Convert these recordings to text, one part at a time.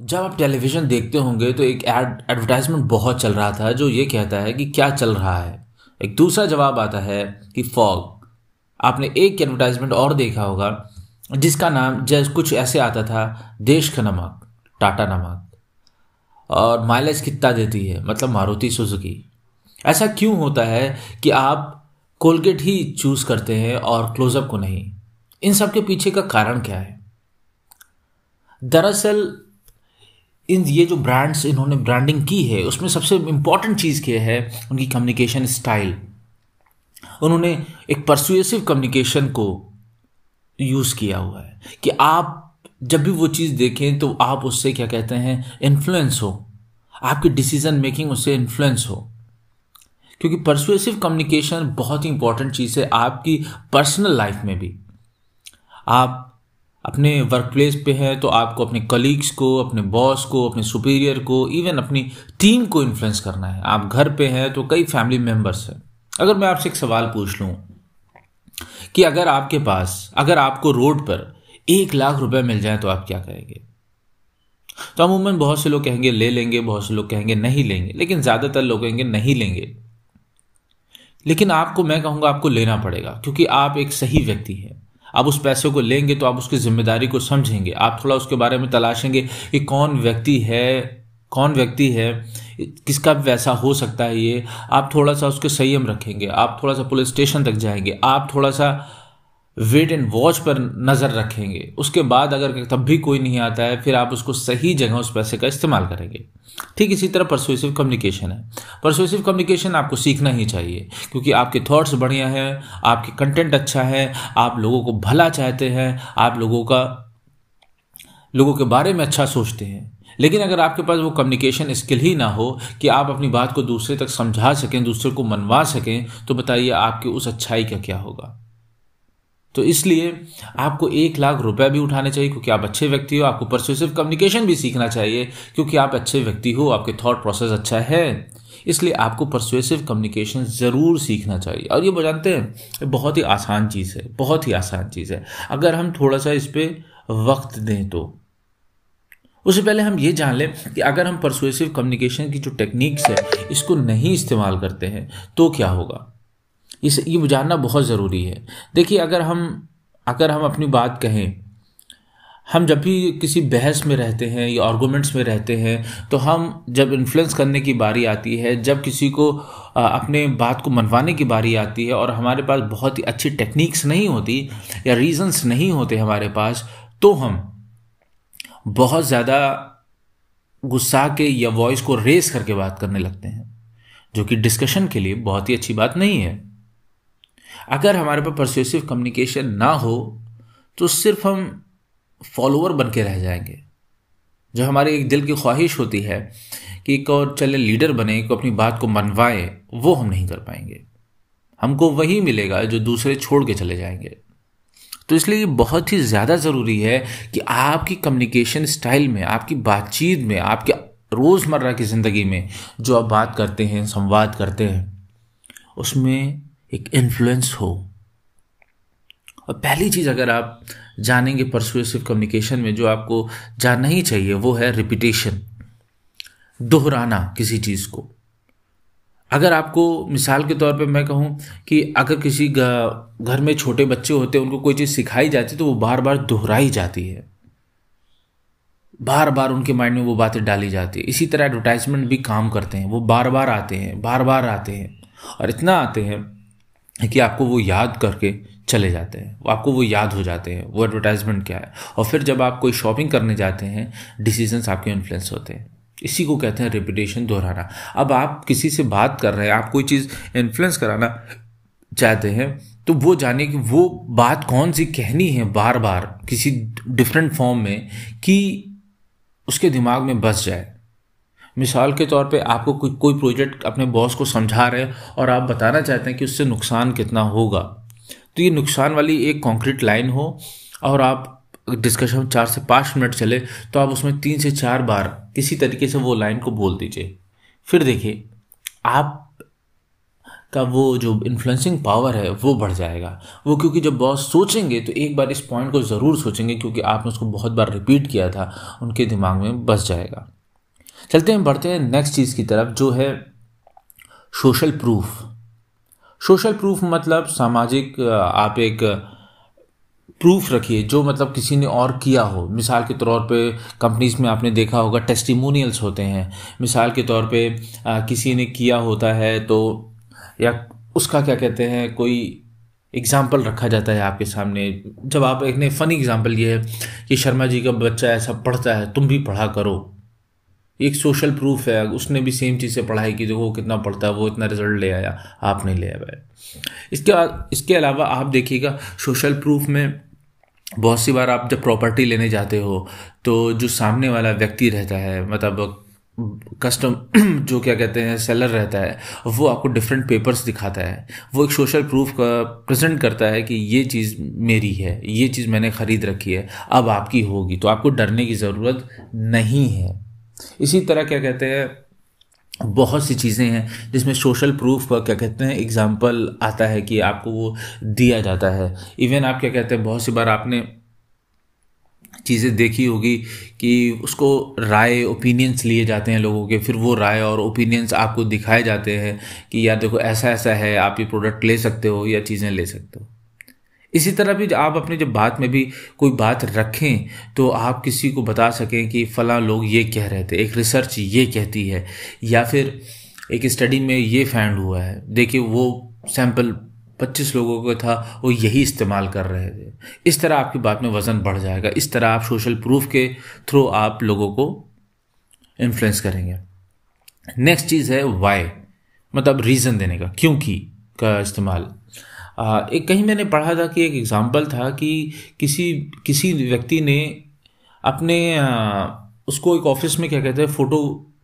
जब आप टेलीविज़न देखते होंगे तो एक एड एडवर्टाइजमेंट बहुत चल रहा था जो ये कहता है कि क्या चल रहा है। एक दूसरा जवाब आता है कि फॉग। आपने एक एडवर्टाइजमेंट और देखा होगा, जिसका नाम जैसे कुछ ऐसे आता था, देश का नमक, टाटा नमक। और माइलेज कितना देती है? मतलब मारुति सुजुकी। ऐसा क्यों होता है कि आप कोलगेट ही चूज़ करते हैं और क्लोजअप को नहीं? इन सब के पीछे का कारण क्या है? दरअसल, इन ये जो ब्रांड्स इन्होंने ब्रांडिंग की है, उसमें सबसे इंपॉर्टेंट चीज़ क्या है? उनकी कम्युनिकेशन स्टाइल उन्होंने एक परसुएसिव कम्युनिकेशन को यूज़ किया हुआ है कि आप जब भी वो चीज़ देखें तो आप उससे क्या कहते हैं? इन्फ्लुएंस हो। आपकी डिसीज़न मेकिंग उससे इन्फ्लुएंस हो। क्योंकि परसुएसिव कम्युनिकेशन बहुत ही इंपॉर्टेंट चीज़ है आपकी पर्सनल लाइफ में भी। आप अपने वर्क प्लेस पे है तो आपको अपने कलीग्स को, अपने बॉस को, अपने सुपीरियर को इवन अपनी टीम को इन्फ्लुएंस करना है। आप घर पे हैं तो कई फैमिली मेंबर्स हैं। अगर मैं आपसे एक सवाल पूछ लूँ कि अगर आपके पास, अगर आपको रोड पर एक लाख रुपए मिल जाए तो आप क्या करेंगे? तो अमूमन बहुत से लोग कहेंगे, ले लेंगे। बहुत से लोग कहेंगे, नहीं लेंगे। लेकिन ज़्यादातर लोग कहेंगे, नहीं लेंगे। लेकिन आपको, मैं कहूँगा, आपको लेना पड़ेगा, क्योंकि आप एक सही व्यक्ति हैं। आप उस पैसे को लेंगे तो आप उसकी ज़िम्मेदारी को समझेंगे। आप थोड़ा उसके बारे में तलाशेंगे कि कौन व्यक्ति है, कौन व्यक्ति है, किसका वैसा हो सकता है ये। आप थोड़ा सा उसके संयम रखेंगे। आप थोड़ा सा पुलिस स्टेशन तक जाएँगे। आप थोड़ा सा वेट एंड वॉच पर नज़र रखेंगे। उसके बाद अगर तब भी कोई नहीं आता है, फिर आप उसको सही जगह उस पैसे का इस्तेमाल करेंगे। ठीक इसी तरह परसुएसिव कम्युनिकेशन है। परसुएसिव कम्युनिकेशन आपको सीखना ही चाहिए, क्योंकि आपके थॉट्स बढ़िया हैं, आपके कंटेंट अच्छा है, आप लोगों को भला चाहते हैं, आप लोगों का, लोगों के बारे में अच्छा सोचते हैं। लेकिन अगर आपके पास वो कम्युनिकेशन स्किल ही ना हो कि आप अपनी बात को दूसरे तक समझा सकें, दूसरे को मनवा सकें तो बताइए आपकी उस अच्छाई का क्या होगा? तो इसलिए आपको एक लाख रुपए भी उठाने चाहिए, क्योंकि आप अच्छे व्यक्ति हो, आपको परसुसिव कम्युनिकेशन भी सीखना चाहिए, क्योंकि आप अच्छे व्यक्ति हो, आपके थॉट प्रोसेस अच्छा है। इसलिए आपको परसुएसिव कम्युनिकेशन ज़रूर सीखना चाहिए। और ये वो जानते हैं बहुत ही आसान चीज़ है, बहुत ही आसान चीज़ है। अगर हम थोड़ा सा इस पर वक्त दें तो। उससे पहले हम ये जान लें कि अगर हम परसुएसिव कम्युनिकेशन की जो टेक्निक्स है, इसको नहीं इस्तेमाल करते हैं तो क्या होगा? इस, ये जानना बहुत ज़रूरी है। देखिए, अगर हम अगर हम अपनी बात कहें, हम जब भी किसी बहस में रहते हैं या आर्गूमेंट्स में रहते हैं तो हम जब इन्फ्लुएंस करने की बारी आती है, जब किसी को अपने बात को मनवाने की बारी आती है और हमारे पास बहुत ही अच्छी टेक्निक्स नहीं होती या रीजंस नहीं होते हमारे पास तो हम बहुत ज़्यादा गुस्सा के या वॉइस को रेस करके बात करने लगते हैं, जो कि डिस्कशन के लिए बहुत ही अच्छी बात नहीं है। अगर हमारे पास परसुएसिव कम्युनिकेशन ना हो तो सिर्फ़ हम फॉलोअर बन के रह जाएँगे। जो हमारी एक दिल की ख्वाहिश होती है कि एक और चले लीडर बने को अपनी बात को मनवाए, वो हम नहीं कर पाएँगे। हमको वही मिलेगा जो दूसरे छोड़ के चले जाएँगे। तो इसलिए ये बहुत ही ज़्यादा ज़रूरी है कि आपकी कम्युनिकेशन स्टाइल में, आपकी बातचीत में, आपके रोज़मर्रा की ज़िंदगी में जो आप बात करते हैं, संवाद करते हैं, उसमें एक इन्फ्लुएंस हो। और पहली चीज़ अगर आप जानेंगे परसुएसिव कम्युनिकेशन में, जो आपको जानना ही चाहिए, वो है रिपीटेशन दोहराना किसी चीज़ को। अगर आपको, मिसाल के तौर पे मैं कहूँ कि अगर किसी घर में छोटे बच्चे होते हैं, उनको कोई चीज़ सिखाई जाती तो वो बार बार दोहराई जाती है। बार बार उनके माइंड में वो बातें डाली जाती है। इसी तरह एडवर्टाइजमेंट भी काम करते हैं। वो बार बार आते हैं बार बार आते हैं। और इतना आते हैं कि आपको वो याद करके चले जाते हैं। आपको वो याद हो जाते हैं, वो एडवर्टाइजमेंट क्या है। और फिर जब आप कोई शॉपिंग करने जाते हैं डिसीजंस आपके इन्फ्लुएंस होते हैं। इसी को कहते हैं रिपीटेशन दोहराना। अब आप किसी से बात कर रहे हैं, आप कोई चीज़ इन्फ्लुएंस कराना चाहते हैं तो वो जाने कि वो बात कौन सी कहनी है बार बार किसी डिफरेंट फॉर्म में कि उसके दिमाग में बस जाए। मिसाल के तौर पे आपको कोई कोई प्रोजेक्ट अपने बॉस को समझा रहे हैं और आप बताना चाहते हैं कि उससे नुकसान कितना होगा। तो ये नुकसान वाली एक कॉन्क्रीट लाइन हो और आप डिस्कशन चार से पाँच मिनट चले तो आप उसमें तीन से चार बार किसी तरीके से वो लाइन को बोल दीजिए। फिर देखिए, आप का वो जो इन्फ्लुएंसिंग पावर है, वो बढ़ जाएगा। वो क्योंकि जब बॉस सोचेंगे तो एक बार इस पॉइंट को ज़रूर सोचेंगे क्योंकि आपने उसको बहुत बार रिपीट किया था, उनके दिमाग में बस जाएगा। चलते हैं बढ़ते हैं नेक्स्ट चीज़ की तरफ़ जो है सोशल प्रूफ सोशल प्रूफ मतलब सामाजिक आप एक प्रूफ रखिए जो मतलब किसी ने और किया हो। मिसाल के तौर पे कंपनीज़ में आपने देखा होगा टेस्टिमोनियल्स होते हैं। मिसाल के तौर पे आ, किसी ने किया होता है तो या उसका क्या कहते हैं कोई एग्ज़ाम्पल रखा जाता है आपके सामने। जब आप एक ने फ़नी एग्ज़ाम्पल ये है कि शर्मा जी का बच्चा ऐसा पढ़ता है तुम भी पढ़ा करो। एक सोशल प्रूफ है। उसने भी सेम चीज़ से पढ़ाई की देखो कितना पढ़ता है, वो इतना रिज़ल्ट ले आया, आप नहीं ले आया इसके इसके अलावा आप देखिएगा सोशल प्रूफ में बहुत सी बार आप जब प्रॉपर्टी लेने जाते हो तो जो सामने वाला व्यक्ति रहता है मतलब कस्टम जो क्या कहते हैं सेलर रहता है, वो आपको डिफरेंट पेपर्स दिखाता है। वो एक सोशल प्रूफ का प्रेजेंट करता है कि ये चीज़ मेरी है, ये चीज़ मैंने ख़रीद रखी है, अब आपकी होगी। तो आपको डरने की ज़रूरत नहीं है। इसी तरह क्या कहते हैं, बहुत सी चीज़ें हैं जिसमें सोशल प्रूफ का क्या कहते हैं एग्ज़ाम्पल आता है कि आपको वो दिया जाता है। इवन आप क्या कहते हैं, बहुत सी बार आपने चीज़ें देखी होगी कि उसको राय ओपिनियंस लिए जाते हैं लोगों के, फिर वो राय और ओपिनियंस आपको दिखाए जाते हैं कि यार देखो ऐसा ऐसा है, आप ये प्रोडक्ट ले सकते हो या चीज़ें ले सकते हो। इसी तरह भी आप अपनी जब बात में भी कोई बात रखें तो आप किसी को बता सकें कि फ़लाँ लोग ये कह रहे थे, एक रिसर्च ये कहती है, या फिर एक स्टडी में ये फैंड हुआ है। देखिए, वो सैंपल पच्चीस लोगों का था, वो यही इस्तेमाल कर रहे थे। इस तरह आपकी बात में वज़न बढ़ जाएगा। इस तरह आप सोशल प्रूफ के थ्रू आप लोगों को इन्फ्लुएंस करेंगे। नेक्स्ट चीज़ है वाई मतलब रीज़न देने का, क्योंकि का इस्तेमाल। एक कहीं मैंने पढ़ा था कि एक एग्ज़ाम्पल था कि किसी किसी व्यक्ति ने अपने उसको एक ऑफ़िस में क्या कहते हैं फ़ोटो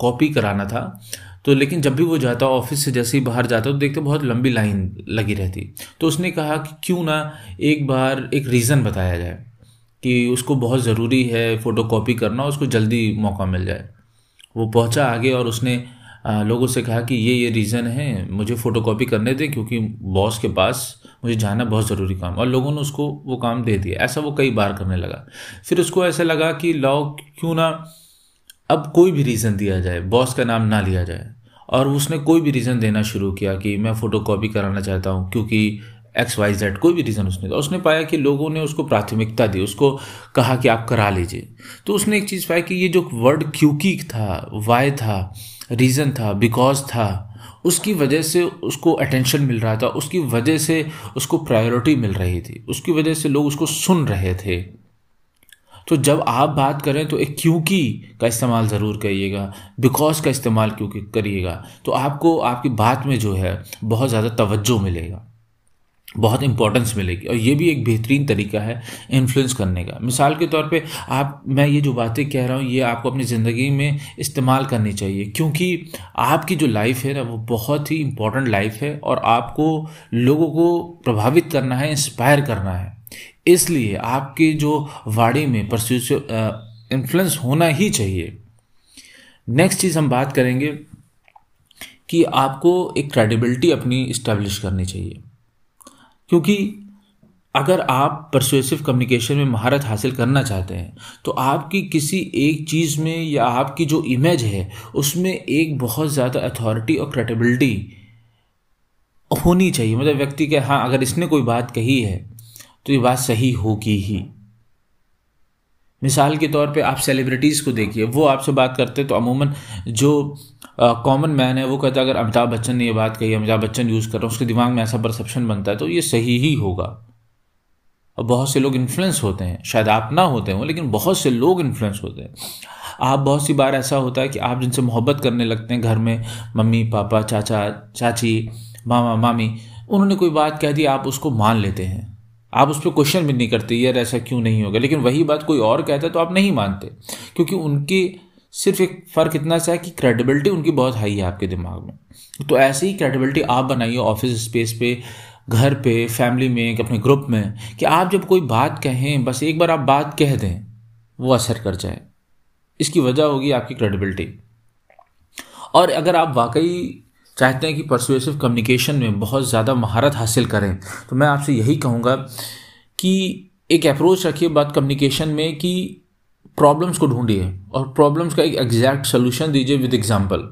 कॉपी कराना था। तो लेकिन जब भी वो जाता ऑफ़िस से, जैसे ही बाहर जाता तो देखते बहुत लंबी लाइन लगी रहती। तो उसने कहा कि क्यों ना एक बार एक रीज़न बताया जाए कि उसको बहुत ज़रूरी है फ़ोटो कॉपी करना, उसको जल्दी मौका मिल जाए। वो पहुँचा आगे और उसने लोगों से कहा कि ये ये रीज़न है, मुझे फ़ोटो कॉपी करने दें क्योंकि बॉस के पास मुझे जाना बहुत ज़रूरी काम और लोगों ने उसको वो काम दे दिया। ऐसा वो कई बार करने लगा। फिर उसको ऐसा लगा कि लाओ क्यों ना अब कोई भी रीज़न दिया जाए बॉस का नाम ना लिया जाए। और उसने कोई भी रीज़न देना शुरू किया कि मैं फ़ोटो कॉपी कराना चाहता हूँ क्योंकि एक्स वाई जेड कोई भी रीज़न उसने दिया। उसने पाया कि लोगों ने उसको प्राथमिकता दी, उसको कहा कि आप करा लीजिए। तो उसने एक चीज़ पाया कि ये जो वर्ड क्योंकि था वाई था रीज़न था बिकॉज़ था, उसकी वजह से उसको अटेंशन मिल रहा था, उसकी वजह से उसको प्रायोरिटी मिल रही थी, उसकी वजह से लोग उसको सुन रहे थे। तो जब आप बात करें तो एक क्योंकि का इस्तेमाल ज़रूर करिएगा बिकॉज़ का इस्तेमाल क्योंकि करिएगा तो आपको, आपकी बात में जो है, बहुत ज़्यादा तवज्जो मिलेगा। बहुत इंपॉर्टेंस मिलेगी। और ये भी एक बेहतरीन तरीका है इन्फ्लुएंस करने का। मिसाल के तौर पे आप, मैं ये जो बातें कह रहा हूँ, ये आपको अपनी ज़िंदगी में इस्तेमाल करनी चाहिए। क्योंकि आपकी जो लाइफ है ना, वो बहुत ही इंपॉर्टेंट लाइफ है और आपको लोगों को प्रभावित करना है इंस्पायर करना है। इसलिए आपके जो वाड़ी में परस्यूस इन्फ्लुएंस होना ही चाहिए। नेक्स्ट चीज़ हम बात करेंगे कि आपको एक क्रेडिबिलिटी अपनी इस्टेब्लिश करनी चाहिए। क्योंकि अगर आप परसुएसिव कम्युनिकेशन में महारत हासिल करना चाहते हैं तो आपकी किसी एक चीज़ में या आपकी जो इमेज है, उसमें एक बहुत ज़्यादा अथॉरिटी और क्रेडिबिलिटी होनी चाहिए। मतलब व्यक्ति के हाँ अगर इसने कोई बात कही है तो ये बात सही होगी ही। मिसाल के तौर पे आप सेलिब्रिटीज़ को देखिए, वो आपसे बात करते तो अमूमन जो कॉमन मैन है, वो कहता है, अगर अमिताभ बच्चन ने ये बात कही, अमिताभ बच्चन यूज़ कर रहा है, उसके दिमाग में ऐसा परसेप्शन बनता है तो ये सही ही होगा। और बहुत से लोग इन्फ्लुएंस होते हैं, शायद आप ना होते हो, लेकिन बहुत से लोग इन्फ्लुएंस होते हैं। आप बहुत सी बार ऐसा होता है कि आप जिनसे मोहब्बत करने लगते हैं, घर में मम्मी, पापा, चाचा, चाची, मामा, मामी, उन्होंने कोई बात कह दी, आप उसको मान लेते हैं। आप उस पर क्वेश्चन भी नहीं करते, यार, ऐसा क्यों नहीं होगा? लेकिन वही बात कोई और कहता है तो आप नहीं मानते। क्योंकि उनकी सिर्फ़ एक फ़र्क इतना सा है कि क्रेडिबिलिटी उनकी बहुत हाई है आपके दिमाग में। तो ऐसे ही क्रेडिबिलिटी आप बनाइए ऑफ़िस स्पेस पे, घर पे फैमिली में अपने ग्रुप में, कि आप जब कोई बात कहें, बस एक बार आप बात कह दें, वो असर कर जाए। इसकी वजह होगी आपकी क्रेडिबिलिटी और अगर आप वाकई चाहते हैं कि परसुएसिव कम्युनिकेशन में बहुत ज़्यादा महारत हासिल करें। तो मैं आपसे यही कहूँगा कि एक अप्रोच रखिए बात कम्युनिकेशन में कि प्रॉब्लम्स को ढूंढिए और प्रॉब्लम्स का एक एग्जैक्ट सोल्यूशन दीजिए विद एग्ज़ाम्पल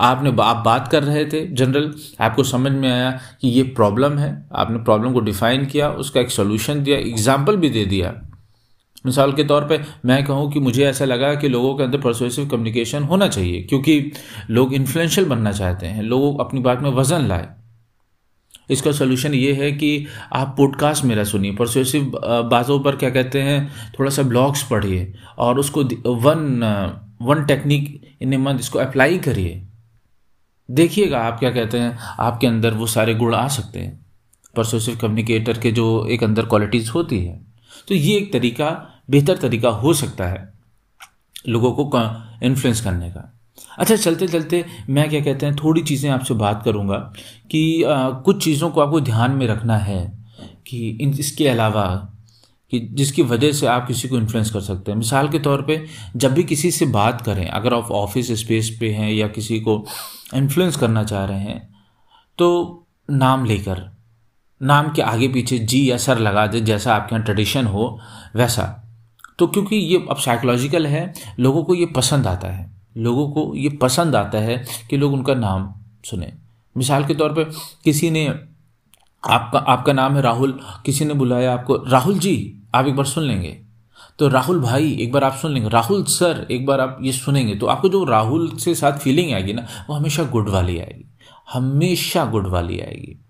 आपने आप बात कर रहे थे जनरल आपको समझ में आया कि ये प्रॉब्लम है, आपने प्रॉब्लम को डिफाइन किया, उसका एक सोल्यूशन दिया एग्ज़ाम्पल भी दे दिया। मिसाल के तौर पे मैं कहूँ कि मुझे ऐसा लगा कि लोगों के अंदर परसुएसिव कम्युनिकेशन होना चाहिए, क्योंकि लोग इन्फ्लुएंशियल बनना चाहते हैं, लोग अपनी बात में वज़न लाए। इसका सोल्यूशन ये है कि आप पॉडकास्ट मेरा सुनिए। परसुएसिव बातों पर क्या कहते हैं, थोड़ा सा ब्लॉग्स पढ़िए और उसको one one technique in a month इसको अप्लाई करिए। देखिएगा आप क्या कहते हैं, आपके अंदर वो सारे गुण आ सकते हैं। परसुएसिव कम्युनिकेटर के जो एक अंदर क्वालिटीज़ होती है। तो ये एक तरीका बेहतर तरीका हो सकता है लोगों को इन्फ्लुएंस करने का। अच्छा चलते चलते मैं क्या कहते हैं थोड़ी चीज़ें आपसे बात करूँगा कि आ, कुछ चीज़ों को आपको ध्यान में रखना है कि इन इसके अलावा कि जिसकी वजह से आप किसी को इन्फ्लुएंस कर सकते हैं। मिसाल के तौर पे जब भी किसी से बात करें अगर आप ऑफ़िस स्पेस पे हैं या किसी को इन्फ्लुएंस करना चाह रहे हैं तो नाम लेकर नाम के आगे पीछे जी या सर लगा दे जैसा आपके यहाँ ट्रेडिशन हो वैसा। तो क्योंकि ये अब साइकोलॉजिकल है, लोगों को ये पसंद आता है। लोगों को ये पसंद आता है कि लोग उनका नाम सुने। मिसाल के तौर पे किसी ने आपका आपका नाम है राहुल, किसी ने बुलाया आपको, राहुल जी, आप एक बार सुन लेंगे। तो राहुल भाई, एक बार आप सुन लेंगे। राहुल सर, एक बार आप ये सुनेंगे। तो आपको जो राहुल से साथ फीलिंग आएगी ना, वो हमेशा गुड वाली आएगी। हमेशा गुड वाली आएगी।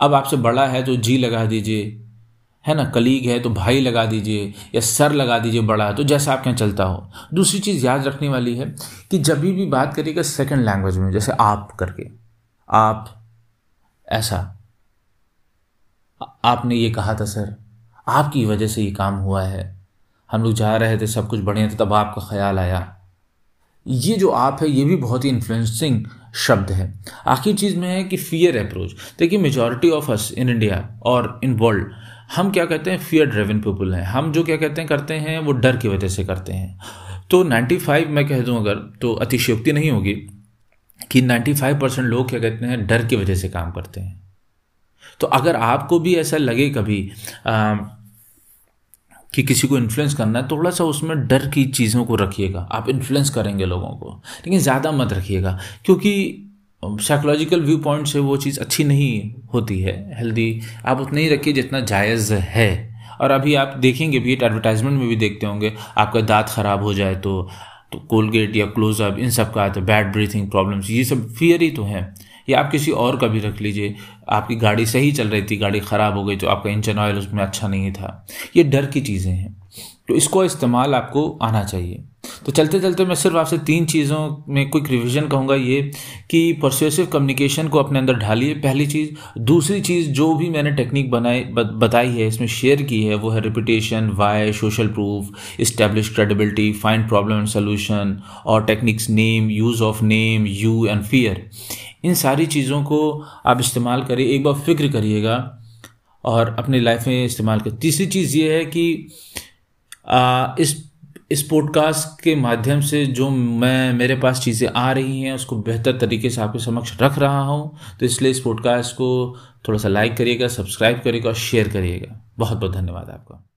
अब आपसे बड़ा है तो जी लगा दीजिए। है ना, कलीग है तो भाई लगा दीजिए या सर लगा दीजिए बड़ा तो जैसा आपके यहाँ चलता हो। दूसरी चीज़ याद रखने वाली है कि जब भी बात करिएगा सेकंड लैंग्वेज में, जैसे आप करके, आप ऐसा, आपने ये कहा था सर, आपकी वजह से ये काम हुआ है, हम लोग जा रहे थे, सब कुछ बढ़िया था, तब आपका ख्याल आया। ये जो आप है, ये भी बहुत ही इन्फ्लुएंसिंग शब्द है। आखिर चीज़ में है कि फियर अप्रोच देखिए majority of us in India और इन वर्ल्ड हम क्या कहते हैं? फियर ड्रिवन पीपल हैं। हम जो क्या कहते हैं करते हैं वो डर की वजह से करते हैं। तो 95 मैं कह दूँ अगर तो अतिशयोक्ति नहीं होगी कि 95 परसेंट लोग क्या कहते हैं डर की वजह से काम करते हैं। तो अगर आपको भी ऐसा लगे कभी आ, कि किसी को इन्फ्लुएंस करना है थोड़ा सा उसमें डर की चीज़ों को रखिएगा। आप इन्फ्लुएंस करेंगे लोगों को। लेकिन ज़्यादा मत रखिएगा क्योंकि साइकोलॉजिकल व्यू पॉइंट से वो चीज़ अच्छी नहीं होती है हेल्दी आप उतना ही रखिए जितना जायज़ है। और अभी आप देखेंगे भी एडवर्टाइजमेंट में भी देखते होंगे, आपका दांत ख़राब हो जाए तो तो कोलगेट या क्लोजअप इन सब का है बैड ब्रीथिंग प्रॉब्लम्स ये सब फियर ही तो है। या आप किसी और का भी रख लीजिए, आपकी गाड़ी सही चल रही थी, गाड़ी ख़राब हो गई तो आपका इंजन ऑयल उसमें अच्छा नहीं था। ये डर की चीज़ें हैं। तो इसको इस्तेमाल आपको आना चाहिए। तो चलते चलते मैं सिर्फ़ आपसे तीन चीज़ों में क्विक रिवीजन कहूँगा ये कि परसुएसिव कम्युनिकेशन को अपने अंदर ढालिए पहली चीज़। दूसरी चीज़ जो भी मैंने टेक्निक बनाई बताई है इसमें शेयर की है वो है repetition why social proof establish credibility find problem and solution और techniques name use of name you and fear in सारी चीज़ों को आप इस्तेमाल करिए एक बार फ़िक्र करिएगा और अपनी लाइफ में इस्तेमाल कर तीसरी चीज़ ये है कि आ, इस इस पॉडकास्ट के माध्यम से जो मैं, मेरे पास चीज़ें आ रही हैं, उसको बेहतर तरीके से आपके समक्ष रख रहा हूँ। तो इसलिए इस पॉडकास्ट को थोड़ा सा लाइक करिएगा सब्सक्राइब करिएगा और शेयर करिएगा। बहुत बहुत धन्यवाद आपका।